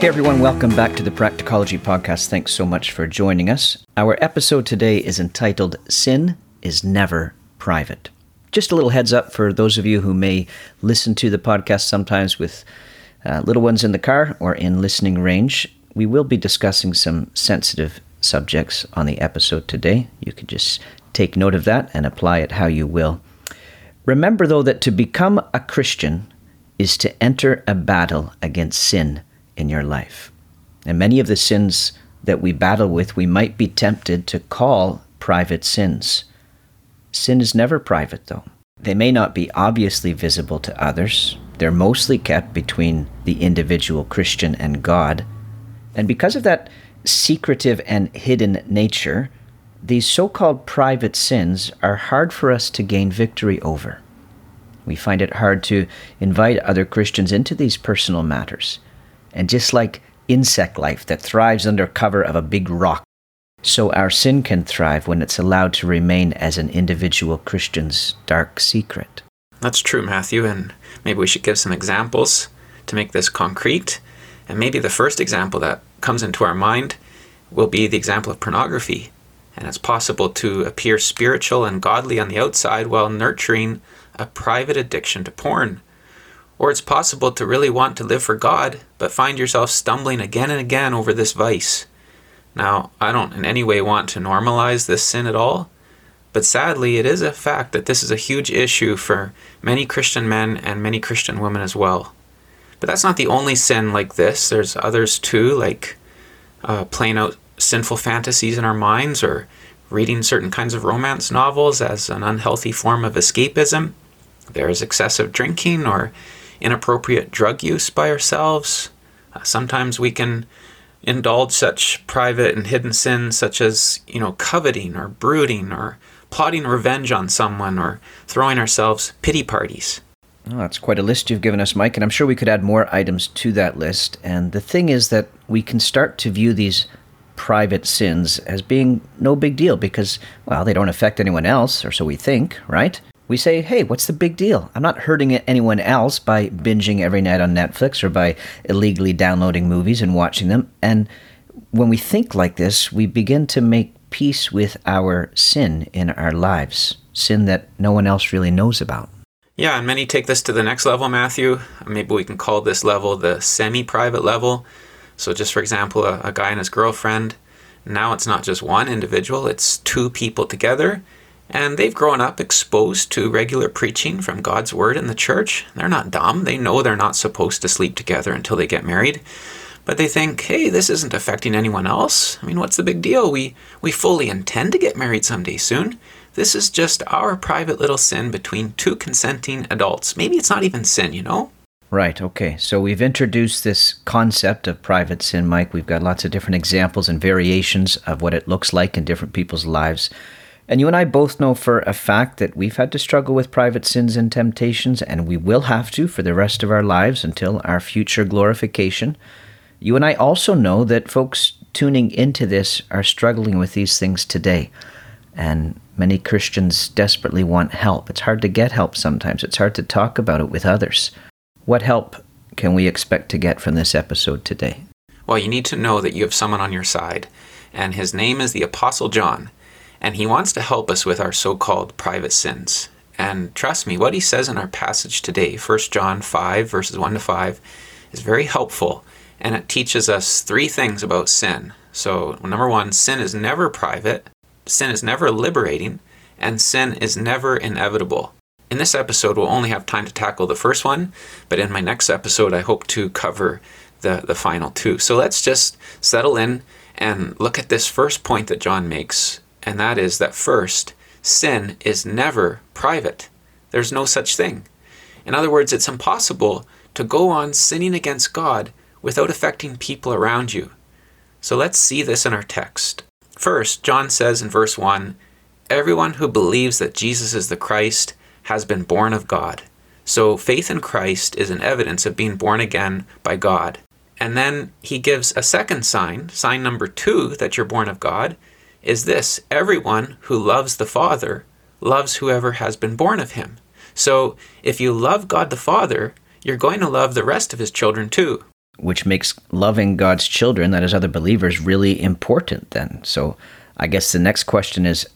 Hey everyone, welcome back to the Practicology Podcast. Thanks so much for joining us. Our episode today is entitled Sin is Never Private. Just a little heads up for those of you who may listen to the podcast sometimes with uh, little ones in the car or in listening range. We will be discussing some sensitive subjects on the episode today. You could just take note of that and apply it how you will. Remember, though, that to become a Christian is to enter a battle against sin in your life. And many of the sins that we battle with, we might be tempted to call private sins. Sin is never private, though. They may not be obviously visible to others. They're mostly kept between the individual Christian and God. And because of that secretive and hidden nature, these so called private sins are hard for us to gain victory over. We find it hard to invite other Christians into these personal matters. And just like insect life that thrives under cover of a big rock, so our sin can thrive when it's allowed to remain as an individual Christian's dark secret. That's true, Matthew, and maybe we should give some examples to make this concrete. And maybe the first example that comes into our mind will be the example of pornography. And it's possible to appear spiritual and godly on the outside while nurturing a private addiction to porn. Or it's possible to really want to live for God, but find yourself stumbling again and again over this vice. Now, I don't in any way want to normalize this sin at all, but sadly, it is a fact that this is a huge issue for many Christian men and many Christian women as well. But that's not the only sin like this. There's others too, like uh, playing out sinful fantasies in our minds or reading certain kinds of romance novels as an unhealthy form of escapism. There's excessive drinking or inappropriate drug use by ourselves. Uh, sometimes we can indulge such private and hidden sins such as, you know, coveting or brooding or plotting revenge on someone or throwing ourselves pity parties. Oh, that's quite a list you've given us, Mike, and I'm sure we could add more items to that list. And the thing is that we can start to view these private sins as being no big deal because, well, they don't affect anyone else, or so we think, right? We say, hey, what's the big deal? I'm not hurting anyone else by binging every night on Netflix or by illegally downloading movies and watching them. And when we think like this, we begin to make peace with our sin in our lives, sin that no one else really knows about. Yeah, and many take this to the next level, Matthew. Maybe we can call this level the semi private level. So, just for example, a, a, guy and his girlfriend, now it's not just one individual, it's two people together, and they've grown up exposed to regular preaching from God's Word in the church. They're not dumb, they know they're not supposed to sleep together until they get married. But they think, hey, this isn't affecting anyone else. I mean, what's the big deal? We, we fully intend to get married someday soon. This is just our private little sin between two consenting adults. Maybe it's not even sin, you know? Right, okay. So we've introduced this concept of private sin, Mike. We've got lots of different examples and variations of what it looks like in different people's lives. And you and I both know for a fact that we've had to struggle with private sins and temptations, and we will have to for the rest of our lives until our future glorification. You and I also know that folks tuning into this are struggling with these things today. And many Christians desperately want help. It's hard to get help sometimes, it's hard to talk about it with others. What help can we expect to get from this episode today? Well, you need to know that you have someone on your side, and his name is the Apostle John, and he wants to help us with our so called private sins. And trust me, what he says in our passage today, 1 John 5, verses 1 to 5, is very helpful, and it teaches us three things about sin. So, number one, sin is never private sin is never liberating, and sin is never inevitable. In this episode, we'll only have time to tackle the first one, but in my next episode, I hope to cover the, the final two. So let's just settle in and look at this first point that John makes, and that is that first, sin is never private. There's no such thing. In other words, it's impossible to go on sinning against God without affecting people around you. So let's see this in our text. First, John says in verse 1 Everyone who believes that Jesus is the Christ has been born of God. So faith in Christ is an evidence of being born again by God. And then he gives a second sign, sign number two, that you're born of God, is this everyone who loves the Father loves whoever has been born of him. So if you love God the Father, you're going to love the rest of his children too. which makes loving God's children, that is, other believers, really important then. So I guess the next question is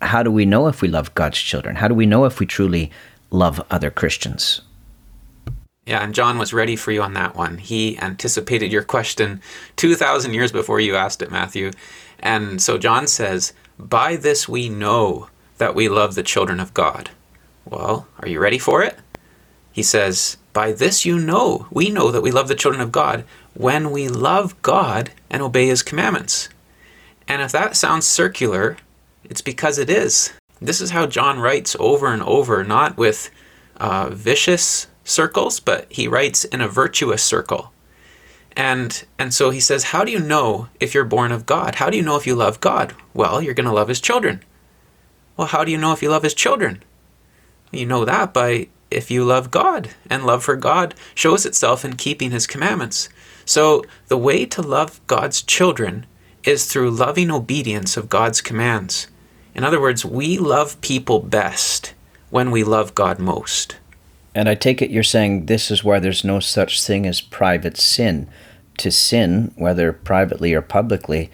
how do we know if we love God's children? How do we know if we truly love other Christians? Yeah, and John was ready for you on that one. He anticipated your question 2,000 years before you asked it, Matthew. And so John says, By this we know that we love the children of God. Well, are you ready for it? He says, By this you know, we know that we love the children of God when we love God and obey his commandments. And if that sounds circular, it's because it is. This is how John writes over and over, not with uh, vicious circles, but he writes in a virtuous circle. And and so he says, how do you know if you're born of God? How do you know if you love God? Well, you're going to love his children. Well, how do you know if you love his children? You know that by if you love God, and love for God shows itself in keeping his commandments. So, the way to love God's children is through loving obedience of God's commands. In other words, we love people best when we love God most. And I take it you're saying this is why there's no such thing as private sin. To sin, whether privately or publicly,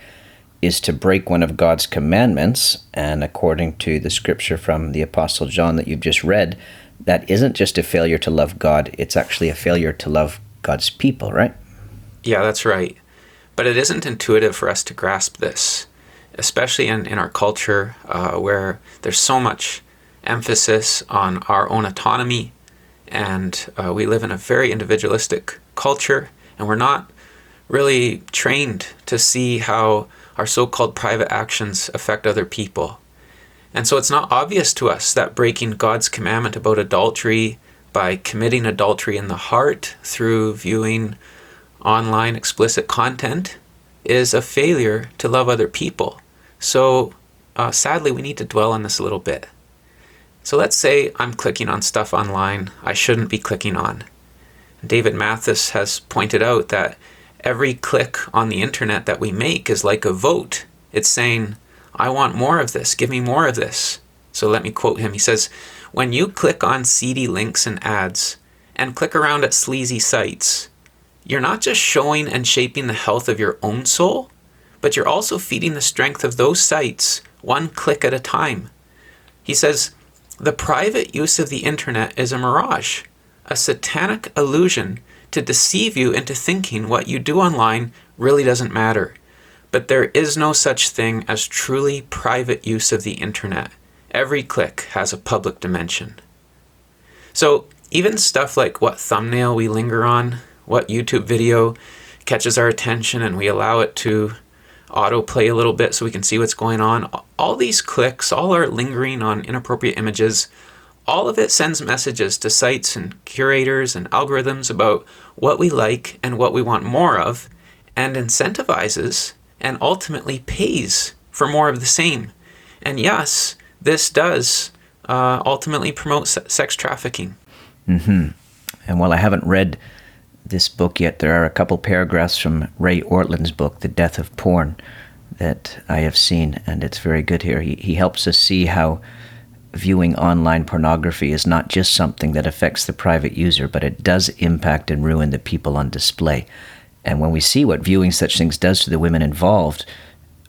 is to break one of God's commandments. And according to the scripture from the Apostle John that you've just read, that isn't just a failure to love God, it's actually a failure to love God's people, right? Yeah, that's right. But it isn't intuitive for us to grasp this, especially in, in our culture uh, where there's so much emphasis on our own autonomy and uh, we live in a very individualistic culture, and we're not really trained to see how our so called private actions affect other people. And so it's not obvious to us that breaking God's commandment about adultery by committing adultery in the heart through viewing online explicit content is a failure to love other people. So uh, sadly, we need to dwell on this a little bit. So let's say I'm clicking on stuff online I shouldn't be clicking on. David Mathis has pointed out that every click on the internet that we make is like a vote. It's saying, I want more of this, give me more of this. So let me quote him. He says, When you click on seedy links and ads and click around at sleazy sites, you're not just showing and shaping the health of your own soul, but you're also feeding the strength of those sites one click at a time. He says, the private use of the internet is a mirage, a satanic illusion to deceive you into thinking what you do online really doesn't matter. But there is no such thing as truly private use of the internet. Every click has a public dimension. So, even stuff like what thumbnail we linger on, what YouTube video catches our attention, and we allow it to autoplay a little bit so we can see what's going on. All these clicks, all our lingering on inappropriate images, all of it sends messages to sites and curators and algorithms about what we like and what we want more of, and incentivizes and ultimately pays for more of the same. And yes, this does uh, ultimately promote sex trafficking. Mm-hmm. And while I haven't read this book yet. There are a couple paragraphs from Ray Ortlund's book, The Death of Porn, that I have seen, and it's very good here. He, he helps us see how viewing online pornography is not just something that affects the private user, but it does impact and ruin the people on display. And when we see what viewing such things does to the women involved,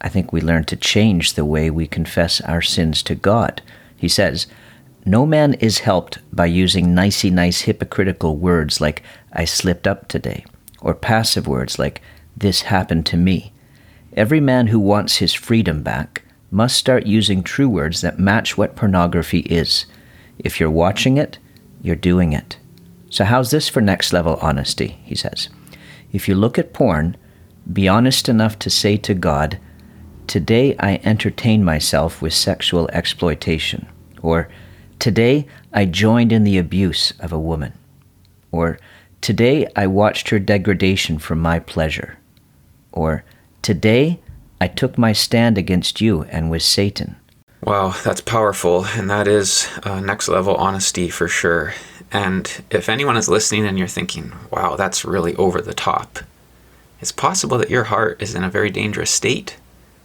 I think we learn to change the way we confess our sins to God. He says, no man is helped by using nicey nice hypocritical words like, I slipped up today, or passive words like, this happened to me. Every man who wants his freedom back must start using true words that match what pornography is. If you're watching it, you're doing it. So, how's this for next level honesty? He says. If you look at porn, be honest enough to say to God, Today I entertain myself with sexual exploitation. Or, Today, I joined in the abuse of a woman. Or, Today, I watched her degradation for my pleasure. Or, Today, I took my stand against you and with Satan. Wow, that's powerful. And that is uh, next level honesty for sure. And if anyone is listening and you're thinking, wow, that's really over the top, it's possible that your heart is in a very dangerous state,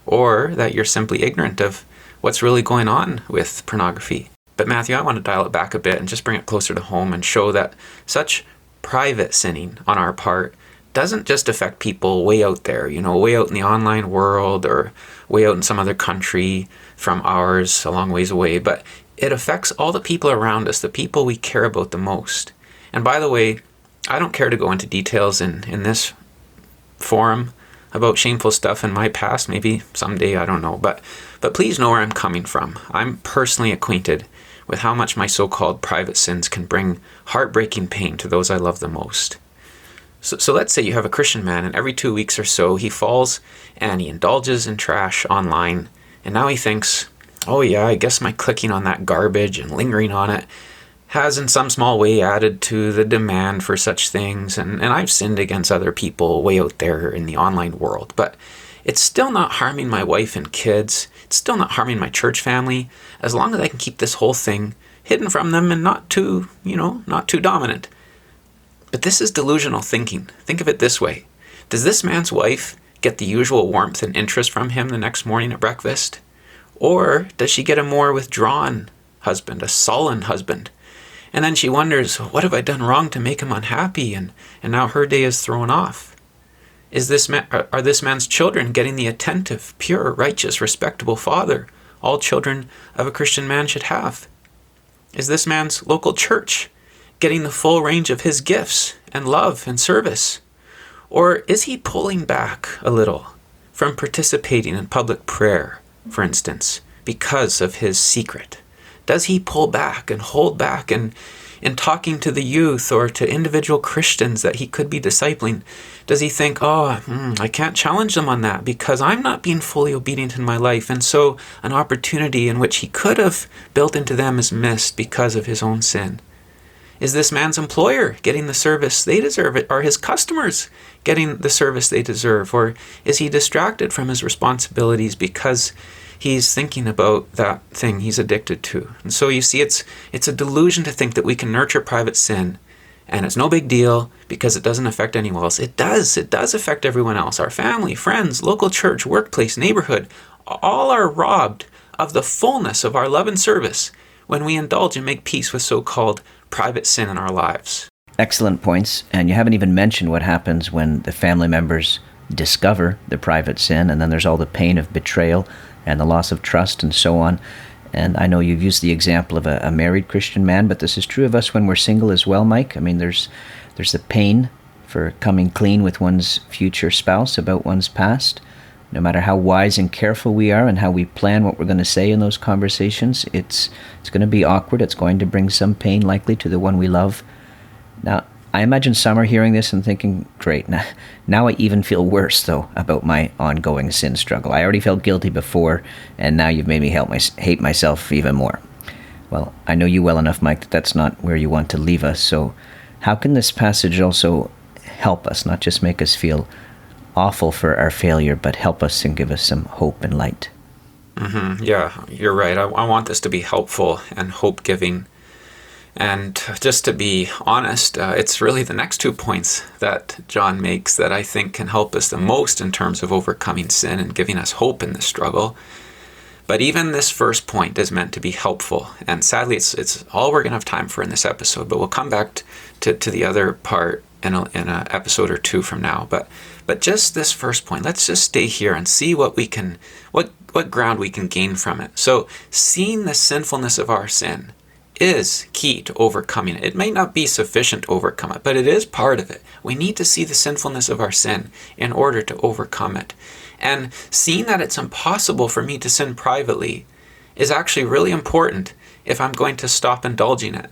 or that you're simply ignorant of what's really going on with pornography. But Matthew, I want to dial it back a bit and just bring it closer to home and show that such private sinning on our part doesn't just affect people way out there, you know, way out in the online world or way out in some other country from ours, a long ways away, but it affects all the people around us, the people we care about the most. And by the way, I don't care to go into details in, in this forum about shameful stuff in my past. Maybe someday, I don't know. But, but please know where I'm coming from. I'm personally acquainted with how much my so called private sins can bring heartbreaking pain to those I love the most. So, so let's say you have a Christian man, and every two weeks or so he falls and he indulges in trash online, and now he thinks, oh yeah, I guess my clicking on that garbage and lingering on it has in some small way added to the demand for such things, and, and I've sinned against other people way out there in the online world, but it's still not harming my wife and kids. It's still not harming my church family, as long as I can keep this whole thing hidden from them and not too, you know, not too dominant. But this is delusional thinking. Think of it this way Does this man's wife get the usual warmth and interest from him the next morning at breakfast? Or does she get a more withdrawn husband, a sullen husband? And then she wonders, what have I done wrong to make him unhappy? And, and now her day is thrown off. Is this man, are this man's children getting the attentive, pure, righteous, respectable father all children of a Christian man should have? Is this man's local church getting the full range of his gifts and love and service? Or is he pulling back a little from participating in public prayer, for instance, because of his secret? Does he pull back and hold back and in talking to the youth or to individual Christians that he could be discipling, does he think, oh, hmm, I can't challenge them on that because I'm not being fully obedient in my life? And so an opportunity in which he could have built into them is missed because of his own sin. Is this man's employer getting the service they deserve? It? Are his customers getting the service they deserve? Or is he distracted from his responsibilities because he's thinking about that thing he's addicted to? And so you see, it's, it's a delusion to think that we can nurture private sin and it's no big deal because it doesn't affect anyone else. It does. It does affect everyone else. Our family, friends, local church, workplace, neighborhood, all are robbed of the fullness of our love and service when we indulge and make peace with so called private sin in our lives. Excellent points. And you haven't even mentioned what happens when the family members discover the private sin, and then there's all the pain of betrayal and the loss of trust and so on. And I know you've used the example of a, a married Christian man, but this is true of us when we're single as well, Mike. I mean, there's there's the pain for coming clean with one's future spouse about one's past. No matter how wise and careful we are and how we plan what we're going to say in those conversations, it's it's going to be awkward. It's going to bring some pain likely to the one we love. Now, I imagine some are hearing this and thinking, great, now, now I even feel worse, though, about my ongoing sin struggle. I already felt guilty before, and now you've made me my, hate myself even more. Well, I know you well enough, Mike, that that's not where you want to leave us. So, how can this passage also help us, not just make us feel awful for our failure, but help us and give us some hope and light? Mm-hmm. Yeah, you're right. I, I want this to be helpful and hope giving. And just to be honest, uh, it's really the next two points that John makes that I think can help us the most in terms of overcoming sin and giving us hope in the struggle. But even this first point is meant to be helpful. And sadly, it's, it's all we're going to have time for in this episode. But we'll come back to, to the other part in an in a episode or two from now. But, but just this first point, let's just stay here and see what we can, what, what ground we can gain from it. So, seeing the sinfulness of our sin is key to overcoming it. It may not be sufficient to overcome it, but it is part of it. We need to see the sinfulness of our sin in order to overcome it. And seeing that it's impossible for me to sin privately is actually really important if I'm going to stop indulging it.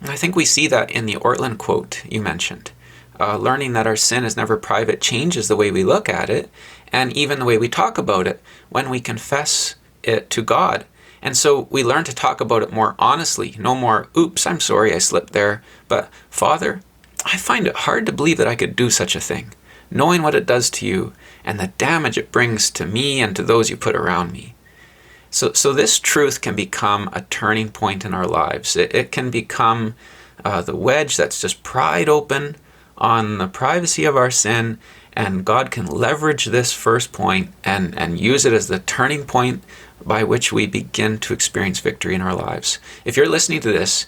And I think we see that in the Ortlund quote you mentioned. Uh, learning that our sin is never private changes the way we look at it and even the way we talk about it when we confess it to God and so we learn to talk about it more honestly. No more, oops, I'm sorry I slipped there. But, Father, I find it hard to believe that I could do such a thing, knowing what it does to you and the damage it brings to me and to those you put around me. So, so this truth can become a turning point in our lives. It, it can become uh, the wedge that's just pried open on the privacy of our sin, and God can leverage this first point and, and use it as the turning point by which we begin to experience victory in our lives. If you're listening to this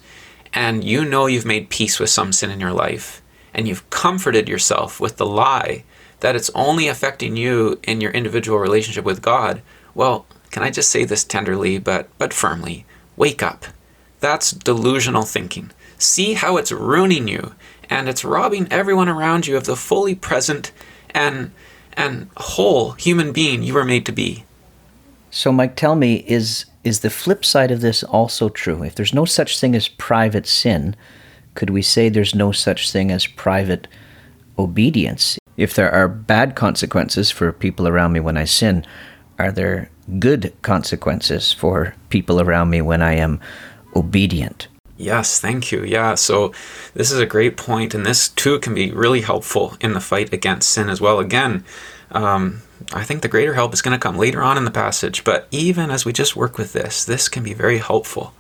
and you know you've made peace with some sin in your life, and you've comforted yourself with the lie that it's only affecting you in your individual relationship with God, well, can I just say this tenderly but but firmly? Wake up. That's delusional thinking. See how it's ruining you and it's robbing everyone around you of the fully present and and whole human being you were made to be. So Mike, tell me is is the flip side of this also true? If there's no such thing as private sin, could we say there's no such thing as private obedience? If there are bad consequences for people around me when I sin, are there good consequences for people around me when I am obedient? Yes, thank you. Yeah, so this is a great point, and this too can be really helpful in the fight against sin as well. Again, um, I think the greater help is going to come later on in the passage, but even as we just work with this, this can be very helpful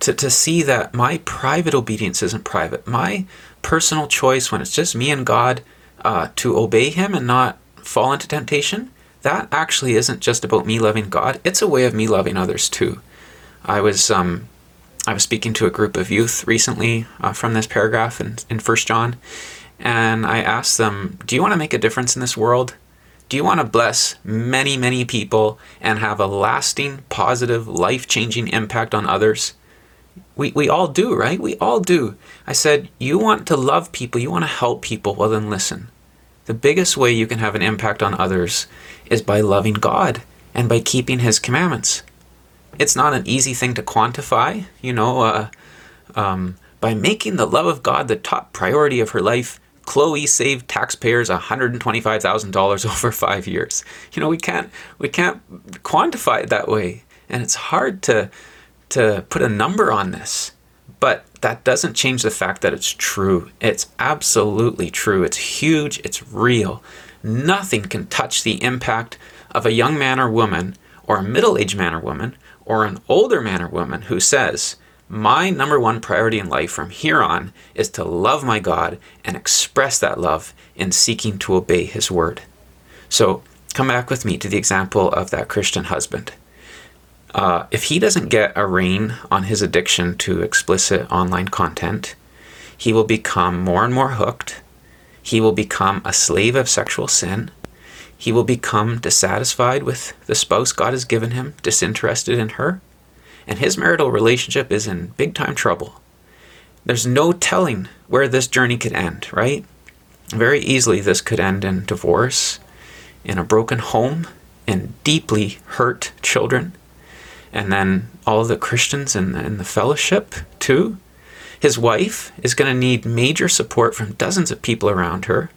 to, to see that my private obedience isn't private. My personal choice, when it's just me and God, uh, to obey Him and not fall into temptation, that actually isn't just about me loving God. It's a way of me loving others too. I was um, I was speaking to a group of youth recently uh, from this paragraph in in First John, and I asked them, "Do you want to make a difference in this world? Do you want to bless many, many people and have a lasting, positive, life changing impact on others? We, we all do, right? We all do. I said, You want to love people, you want to help people, well, then listen. The biggest way you can have an impact on others is by loving God and by keeping His commandments. It's not an easy thing to quantify, you know, uh, um, by making the love of God the top priority of her life Chloe saved taxpayers $125,000 over 5 years. You know, we can't we can't quantify it that way and it's hard to to put a number on this. But that doesn't change the fact that it's true. It's absolutely true. It's huge, it's real. Nothing can touch the impact of a young man or woman or a middle-aged man or woman or an older man or woman who says, my number one priority in life from here on is to love my God and express that love in seeking to obey His word. So, come back with me to the example of that Christian husband. Uh, if he doesn't get a rein on his addiction to explicit online content, he will become more and more hooked. He will become a slave of sexual sin. He will become dissatisfied with the spouse God has given him, disinterested in her and his marital relationship is in big time trouble. There's no telling where this journey could end, right? Very easily, this could end in divorce, in a broken home, in deeply hurt children, and then all the Christians in the, in the fellowship, too. His wife is going to need major support from dozens of people around her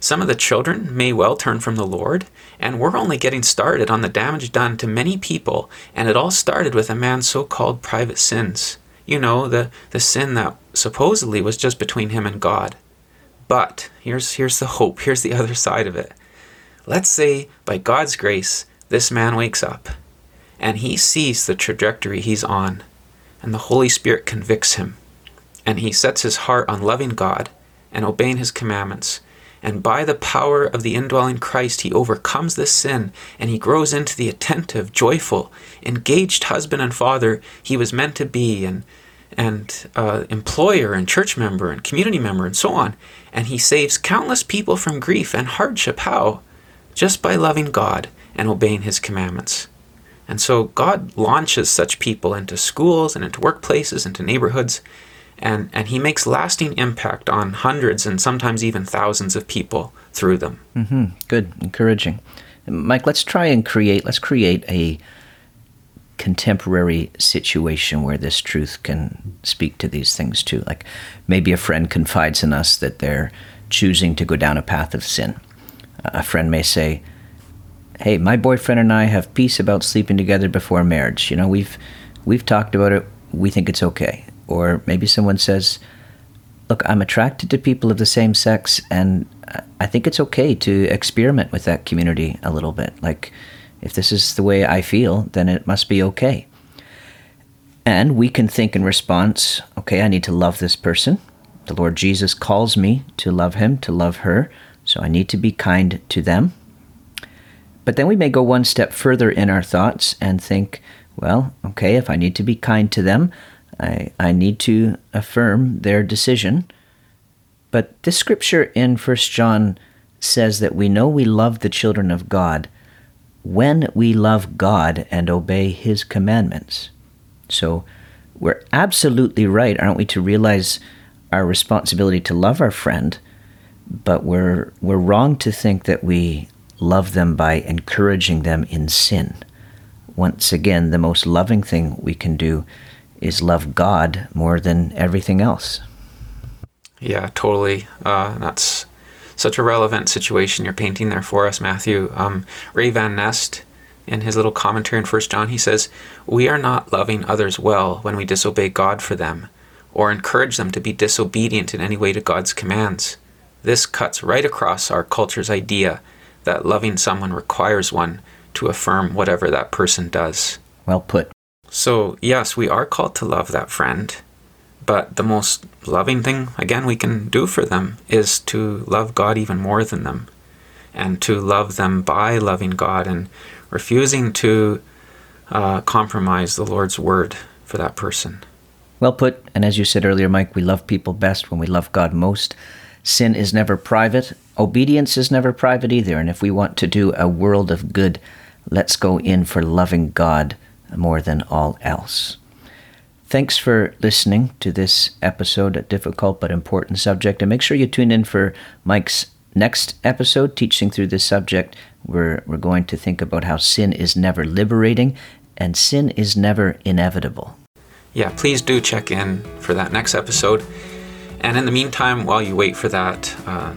some of the children may well turn from the Lord, and we're only getting started on the damage done to many people, and it all started with a man's so called private sins. You know, the, the sin that supposedly was just between him and God. But here's, here's the hope, here's the other side of it. Let's say, by God's grace, this man wakes up and he sees the trajectory he's on, and the Holy Spirit convicts him, and he sets his heart on loving God and obeying his commandments and by the power of the indwelling Christ, he overcomes this sin and he grows into the attentive, joyful, engaged husband and father he was meant to be, and, and uh, employer and church member and community member and so on. And he saves countless people from grief and hardship. How? Just by loving God and obeying his commandments. And so God launches such people into schools and into workplaces, into neighborhoods, and, and he makes lasting impact on hundreds and sometimes even thousands of people through them. Mm-hmm. Good, encouraging. Mike, let's try and create, let's create a contemporary situation where this truth can speak to these things too. Like maybe a friend confides in us that they're choosing to go down a path of sin. A friend may say, "Hey, my boyfriend and I have peace about sleeping together before marriage. You know, we've we've talked about it. We think it's okay." Or maybe someone says, Look, I'm attracted to people of the same sex, and I think it's okay to experiment with that community a little bit. Like, if this is the way I feel, then it must be okay. And we can think in response, okay, I need to love this person. The Lord Jesus calls me to love him, to love her, so I need to be kind to them. But then we may go one step further in our thoughts and think, well, okay, if I need to be kind to them, I, I need to affirm their decision. But this scripture in 1 John says that we know we love the children of God when we love God and obey His commandments. So we're absolutely right, aren't we, to realize our responsibility to love our friend, but we're, we're wrong to think that we love them by encouraging them in sin. Once again, the most loving thing we can do is love God more than everything else. Yeah, totally. Uh, that's such a relevant situation you're painting there for us, Matthew. Um, Ray Van Neste, in his little commentary in First John, he says, "We are not loving others well when we disobey God for them, or encourage them to be disobedient in any way to God's commands. This cuts right across our culture's idea that loving someone requires one to affirm whatever that person does." Well put. So yes, we are called to love that friend but the most loving thing, again, we can do for them is to love God even more than them and to love them by loving God and refusing to uh, compromise the Lord's word for that person. Well put. And as you said earlier, Mike, we love people best when we love God most. Sin is never private. Obedience is never private either. And if we want to do a world of good, let's go in for loving God more than all else. Thanks for listening to this episode, a difficult but important subject. And make sure you tune in for Mike's next episode, teaching through this subject. We're, we're going to think about how sin is never liberating and sin is never inevitable. Yeah, please do check in for that next episode. And in the meantime, while you wait for that, uh,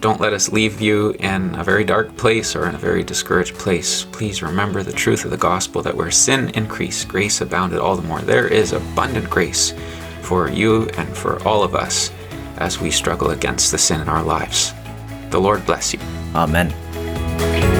don't let us leave you in a very dark place or in a very discouraged place. Please remember the truth of the gospel that where sin increased, grace abounded all the more. There is abundant grace for you and for all of us as we struggle against the sin in our lives. The Lord bless you. Amen.